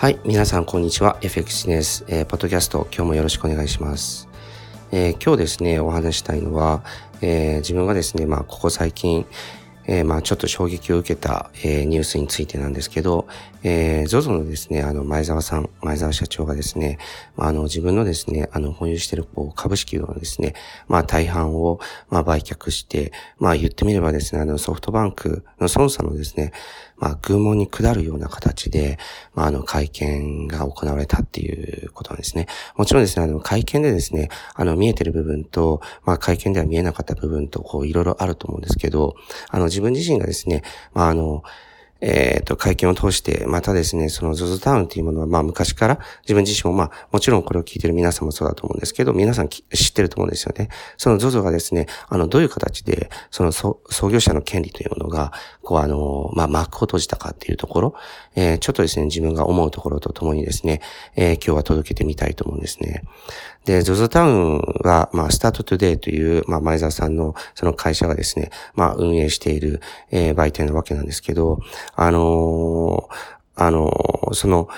はい、皆さんこんにちは。FX です、えー、ポッドキャスト、今日もよろしくお願いします。えー、今日ですね、お話したいのは、えー、自分がですね、まあ、ここ最近、えー、まあちょっと衝撃を受けた、えー、ニュースについてなんですけど、えー、ZOZO のですね、あの、前澤さん、前澤社長がですね、まあ、あの、自分のですね、あの、保有しているこう株式のですね、まあ、大半を、まあ、売却して、まあ、言ってみればですね、あの、ソフトバンクの孫さんのですね、まあ、愚問に下るような形で、まあ、あの、会見が行われたっていうことなんですね。もちろんですね、あの、会見でですね、あの、見えてる部分と、まあ、会見では見えなかった部分と、こう、いろいろあると思うんですけど、あの、自分自身がですね、まあ、あの、えっ、ー、と、会見を通して、またですね、その ZOZO タウンというものは、まあ昔から自分自身もまあ、もちろんこれを聞いてる皆さんもそうだと思うんですけど、皆さん知ってると思うんですよね。その ZOZO がですね、あの、どういう形で、その創業者の権利というものが、こうあの、まあ幕を閉じたかっていうところ、えー、ちょっとですね、自分が思うところとともにですね、えー、今日は届けてみたいと思うんですね。で、ZOZO タウンは、まあ、スタートトゥデイという、まあ、前澤さんのその会社がですね、まあ、運営している、えー、売店なわけなんですけど、あのー、あのー、その、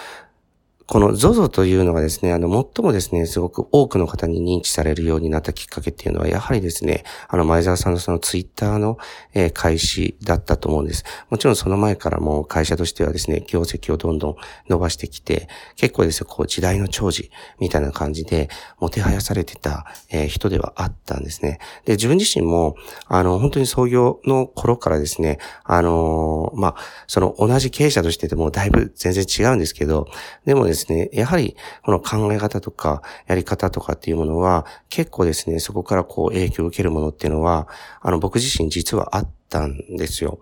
この ZOZO というのがですね、あの、最もですね、すごく多くの方に認知されるようになったきっかけっていうのは、やはりですね、あの、前澤さんのそのツイッターの、えー、開始だったと思うんです。もちろんその前からも会社としてはですね、業績をどんどん伸ばしてきて、結構ですね、こう、時代の長寿みたいな感じで、もてはやされてた、えー、人ではあったんですね。で、自分自身も、あの、本当に創業の頃からですね、あのー、まあ、その同じ経営者としてでもだいぶ全然違うんですけど、でもですね、ですね。やはりこの考え方とかやり方とかっていうものは結構ですね、そこからこう影響を受けるものっていうのは、あの僕自身実はあってたんですよ。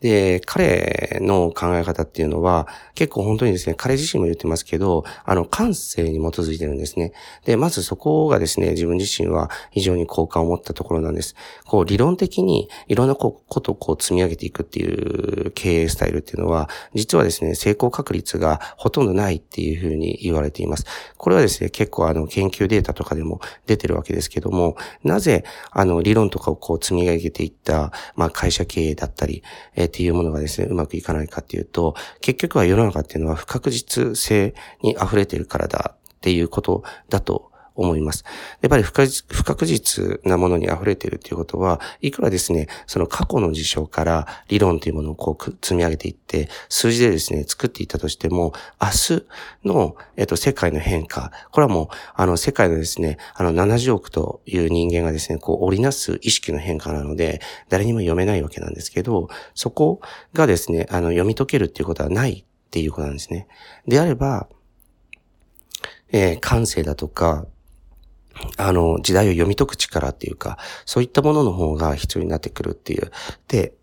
で、彼の考え方っていうのは、結構本当にですね、彼自身も言ってますけど、あの、感性に基づいてるんですね。で、まずそこがですね、自分自身は非常に好感を持ったところなんです。こう、理論的にいろんなことをこう積み上げていくっていう経営スタイルっていうのは、実はですね、成功確率がほとんどないっていうふうに言われています。これはですね、結構あの、研究データとかでも出てるわけですけども、なぜ、あの、理論とかをこう積み上げていった、まあ、会社経営だったり、えーっていうものがですね、うまくいかないかっていうと、結局は世の中っていうのは不確実性に溢れてるからだっていうことだと思います。やっぱり不確実なものに溢れているということは、いくらですね、その過去の事象から理論というものをこう積み上げていって、数字でですね、作っていったとしても、明日の、えっと、世界の変化、これはもう、あの、世界のですね、あの、70億という人間がですね、こう、織りなす意識の変化なので、誰にも読めないわけなんですけど、そこがですね、あの、読み解けるっていうことはないっていうことなんですね。であれば、えー、感性だとか、あの、時代を読み解く力っていうか、そういったものの方が必要になってくるっていう。で、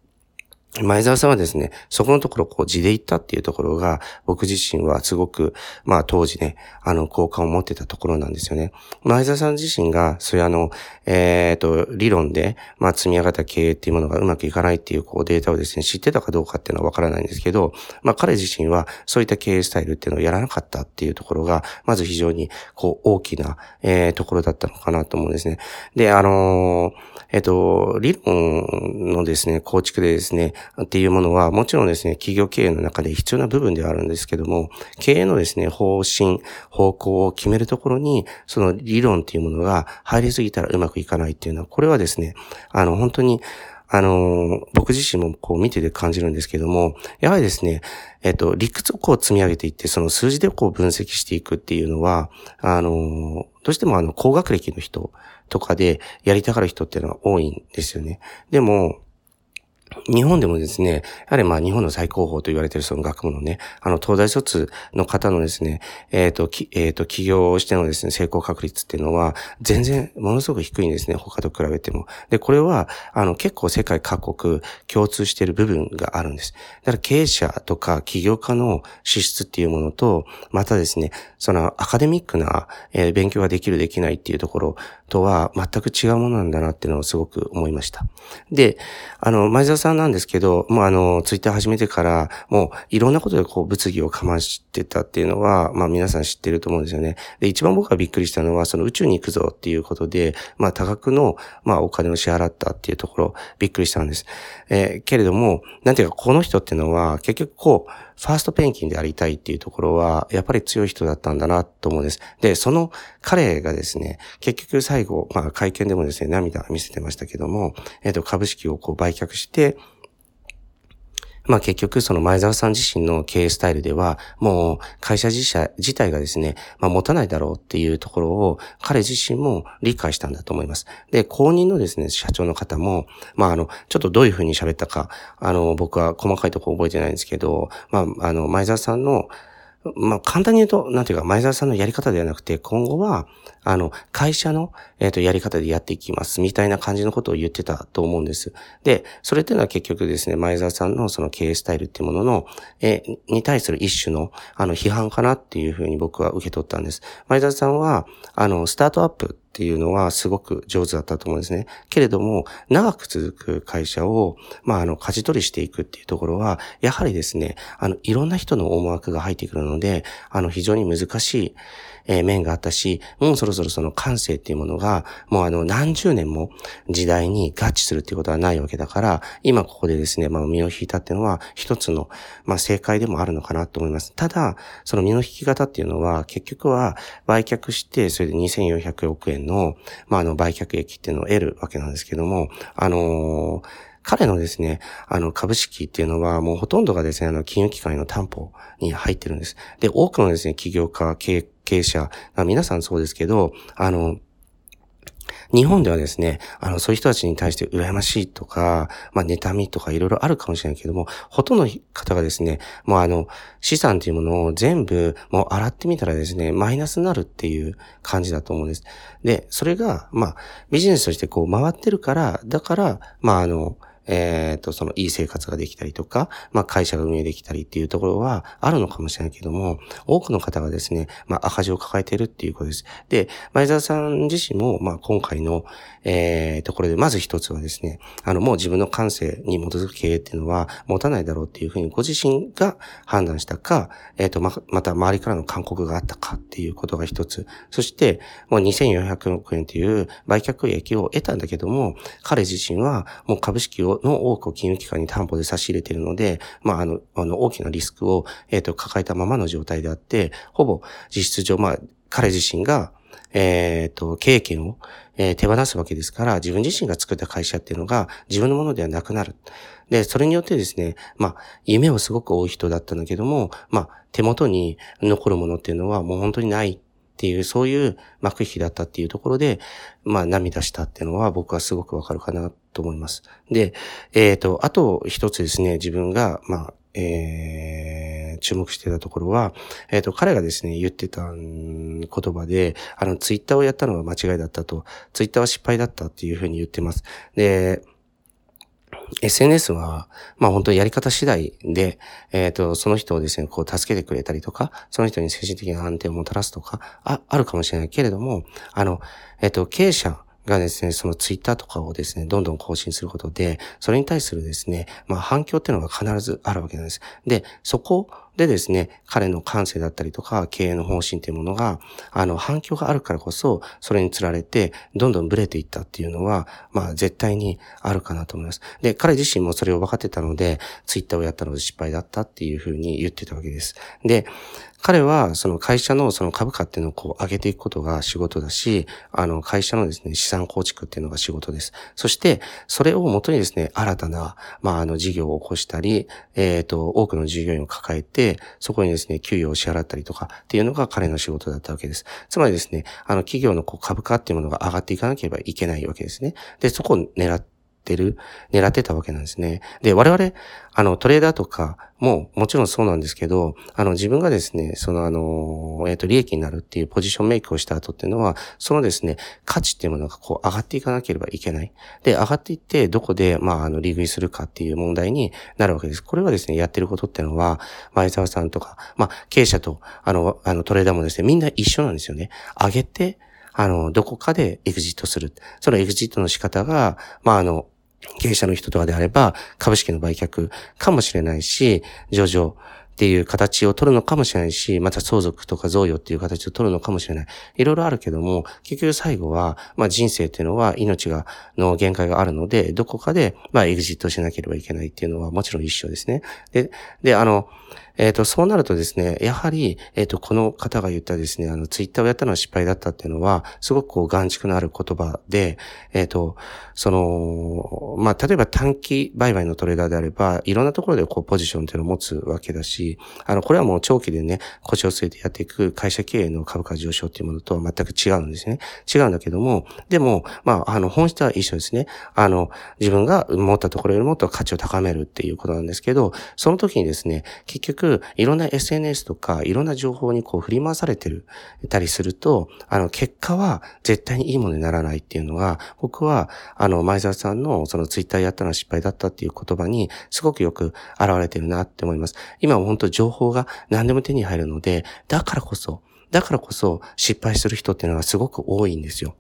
前澤さんはですね、そこのところこう字で言ったっていうところが、僕自身はすごく、まあ当時ね、あの、好感を持ってたところなんですよね。前澤さん自身が、そういうあの、えっ、ー、と、理論で、まあ積み上がった経営っていうものがうまくいかないっていうこうデータをですね、知ってたかどうかっていうのはわからないんですけど、まあ彼自身はそういった経営スタイルっていうのをやらなかったっていうところが、まず非常にこう大きな、えー、ところだったのかなと思うんですね。で、あのーえっと、理論のですね、構築でですね、っていうものは、もちろんですね、企業経営の中で必要な部分ではあるんですけども、経営のですね、方針、方向を決めるところに、その理論っていうものが入りすぎたらうまくいかないっていうのは、これはですね、あの、本当に、あの、僕自身もこう見てて感じるんですけども、やはりですね、えっと、理屈をこう積み上げていって、その数字でこう分析していくっていうのは、あの、どうしてもあの、高学歴の人とかでやりたがる人っていうのは多いんですよね。でも、日本でもですね、やはりまあ日本の最高峰と言われているその学問のね、あの東大卒の方のですね、えっ、ー、と、えっ、ー、と、起業してのですね、成功確率っていうのは、全然ものすごく低いんですね、他と比べても。で、これは、あの、結構世界各国共通している部分があるんです。だから経営者とか起業家の資質っていうものと、またですね、そのアカデミックな、え、勉強ができるできないっていうところとは全く違うものなんだなっていうのをすごく思いました。で、あの、前澤さんなんですけど、もうあの、ツイッター始めてから、もういろんなことでこう物議をかましてたっていうのは、まあ皆さん知ってると思うんですよね。で、一番僕がびっくりしたのは、その宇宙に行くぞっていうことで、まあ多額の、まあお金を支払ったっていうところ、びっくりしたんです。えー、けれども、なんていうか、この人っていうのは、結局こう、ファーストペンキンでありたいっていうところは、やっぱり強い人だったんだなと思うんです。で、その彼がですね、結局最後、まあ会見でもですね、涙見せてましたけども、えっ、ー、と、株式をこう売却して、まあ結局その前澤さん自身の経営スタイルでは、もう会社自社自体がですね、まあ持たないだろうっていうところを彼自身も理解したんだと思います。で、公認のですね、社長の方も、まああの、ちょっとどういうふうに喋ったか、あの、僕は細かいとこ覚えてないんですけど、まあ、あの、前澤さんのまあ、簡単に言うと、なんていうか、前澤さんのやり方ではなくて、今後は、あの、会社の、えっ、と、やり方でやっていきます、みたいな感じのことを言ってたと思うんです。で、それっていうのは結局ですね、前澤さんのその経営スタイルっていうものの、え、に対する一種の、あの、批判かなっていうふうに僕は受け取ったんです。前澤さんは、あの、スタートアップっていうのはすごく上手だったと思うんですね。けれども、長く続く会社を、まあ、あの、舵取りしていくっていうところは、やはりですね、あの、いろんな人の思惑が入ってくるので、あの、非常に難しい、え面があったし、もうそろそろその感性っていうものが、もうあの何十年も時代に合致するっていうことはないわけだから、今ここでですね、まあ身を引いたっていうのは一つの、まあ正解でもあるのかなと思います。ただ、その身の引き方っていうのは、結局は売却して、それで2400億円円の、まああの売却益っていうのを得るわけなんですけども、あのー彼のですね、あの株式っていうのはもうほとんどがですね、あの金融機関への担保に入ってるんです。で、多くのですね、起業家、経営者、皆さんそうですけど、あの、日本ではですね、あの、そういう人たちに対して羨ましいとか、まあ、妬みとかいろいろあるかもしれないけども、ほとんどの方がですね、もうあの、資産というものを全部、もう洗ってみたらですね、マイナスになるっていう感じだと思うんです。で、それが、まあ、ビジネスとしてこう回ってるから、だから、まあ、あの、えっ、ー、と、そのいい生活ができたりとか、まあ会社が運営できたりっていうところはあるのかもしれないけども、多くの方がですね、まあ赤字を抱えているっていうことです。で、前澤さん自身も、まあ今回の、えー、ところで、まず一つはですね、あの、もう自分の感性に基づく経営っていうのは持たないだろうっていうふうにご自身が判断したか、えっ、ー、と、ま、また周りからの勧告があったかっていうことが一つ。そして、もう2400億円っていう売却益を得たんだけども、彼自身はもう株式をの多くを金融機関に担保で差し入れているので、まあ、あの、あの、大きなリスクを、えっ、ー、と、抱えたままの状態であって、ほぼ実質上、まあ、彼自身が、えっ、ー、と、経験を、えー、手放すわけですから、自分自身が作った会社っていうのが自分のものではなくなる。で、それによってですね、まあ、夢をすごく追う人だったんだけども、まあ、手元に残るものっていうのはもう本当にないっていう、そういう幕引きだったっていうところで、まあ涙したっていうのは僕はすごくわかるかなと思います。で、えっ、ー、と、あと一つですね、自分が、まあ、えー、注目してたところは、えっ、ー、と、彼がですね、言ってた言葉で、あの、ツイッターをやったのが間違いだったと、ツイッターは失敗だったっていうふうに言ってます。で、SNS は、まあ本当にやり方次第で、えっ、ー、と、その人をですね、こう助けてくれたりとか、その人に精神的な安定をもたらすとか、あ、あるかもしれないけれども、あの、えっ、ー、と、経営者、がですね、そのツイッターとかをですね、どんどん更新することで、それに対するですね、まあ反響っていうのが必ずあるわけなんです。で、そこでですね、彼の感性だったりとか、経営の方針っていうものが、あの、反響があるからこそ、それにつられて、どんどんブレていったっていうのは、まあ、絶対にあるかなと思います。で、彼自身もそれを分かってたので、ツイッターをやったので失敗だったっていうふうに言ってたわけです。で、彼はその会社のその株価っていうのをこう上げていくことが仕事だし、あの会社のですね、資産構築っていうのが仕事です。そして、それをもとにですね、新たな、まああの事業を起こしたり、えっ、ー、と、多くの従業員を抱えて、そこにですね、給与を支払ったりとかっていうのが彼の仕事だったわけです。つまりですね、あの企業のこう株価っていうものが上がっていかなければいけないわけですね。で、そこを狙ってってる、狙ってたわけなんですね。で、我々、あの、トレーダーとかももちろんそうなんですけど、あの、自分がですね、そのあの、えっ、ー、と、利益になるっていうポジションメイクをした後っていうのは、そのですね、価値っていうものがこう上がっていかなければいけない。で、上がっていって、どこで、まあ、あの、利食いするかっていう問題になるわけです。これはですね、やってることっていうのは、前澤さんとか、まあ、経営者と、あの、あの、トレーダーもですね、みんな一緒なんですよね。上げて、あの、どこかでエグジットする。そのエグジットの仕方が、まあ、あの、経営者の人とかであれば、株式の売却かもしれないし、上場っていう形を取るのかもしれないし、また相続とか贈与っていう形を取るのかもしれない。いろいろあるけども、結局最後は、まあ人生っていうのは命が、の限界があるので、どこかで、まあエグジットしなければいけないっていうのはもちろん一緒ですね。で、で、あの、えっ、ー、と、そうなるとですね、やはり、えっ、ー、と、この方が言ったですね、あの、ツイッターをやったのは失敗だったっていうのは、すごくこう、眼蓄のある言葉で、えっ、ー、と、その、まあ、例えば短期売買のトレーダーであれば、いろんなところでこう、ポジションっていうのを持つわけだし、あの、これはもう長期でね、腰を据えてやっていく会社経営の株価上昇っていうものとは全く違うんですね。違うんだけども、でも、まあ、あの、本質は一緒ですね。あの、自分が持ったところよりもっと価値を高めるっていうことなんですけど、その時にですね、結局いろんな SNS とか、いろんな情報にこう振り回されてる、たりすると、あの、結果は絶対にいいものにならないっていうのが、僕は、あの、前澤さんのそのツイッターやったのは失敗だったっていう言葉に、すごくよく現れてるなって思います。今は本当情報が何でも手に入るので、だからこそ、だからこそ失敗する人っていうのがすごく多いんですよ。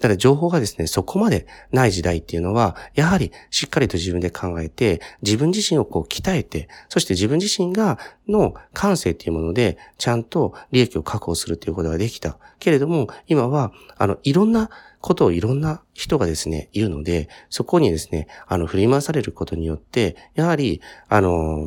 ただ情報がですね、そこまでない時代っていうのは、やはりしっかりと自分で考えて、自分自身をこう鍛えて、そして自分自身が、の感性っていうもので、ちゃんと利益を確保するっていうことができた。けれども、今は、あの、いろんなことをいろんな人がですね、言うので、そこにですね、あの、振り回されることによって、やはり、あの、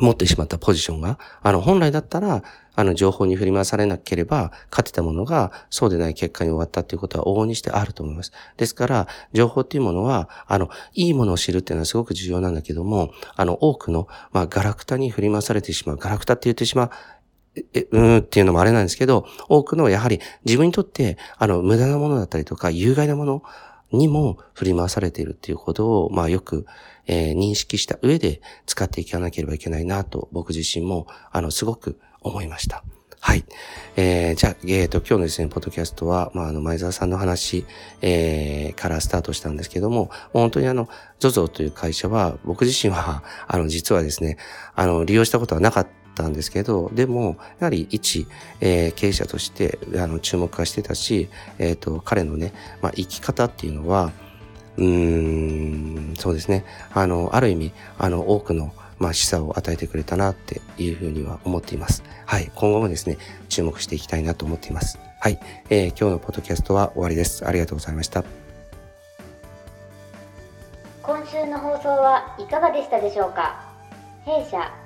持ってしまったポジションが、あの、本来だったら、あの、情報に振り回されなければ、勝てたものが、そうでない結果に終わったっていうことは往々にしてあると思います。ですから、情報っていうものは、あの、いいものを知るっていうのはすごく重要なんだけども、あの、多くの、まあ、ガラクタに振り回されてしまう。ガラクタって言ってしまう。え、うーんっていうのもあれなんですけど、多くのやはり自分にとって、あの、無駄なものだったりとか、有害なものにも振り回されているっていうことを、まあよく、えー、認識した上で使っていかなければいけないなと、僕自身も、あの、すごく思いました。はい。えー、じゃあ、えっ、ー、と、今日のですね、ポッドキャストは、まあ、あの、前澤さんの話、えー、からスタートしたんですけども、本当にあの、ZOZO という会社は、僕自身は、あの、実はですね、あの、利用したことはなかったたんですけど、でも、やはり一、えー、経営者として、あの、注目はしてたし、えっ、ー、と、彼のね、まあ、生き方っていうのは、うーん、そうですね。あの、ある意味、あの、多くの、まあ、示唆を与えてくれたなっていうふうには思っています。はい。今後もですね、注目していきたいなと思っています。はい。えー、今日のポッドキャストは終わりです。ありがとうございました。今週の放送はいかがでしたでしょうか？弊社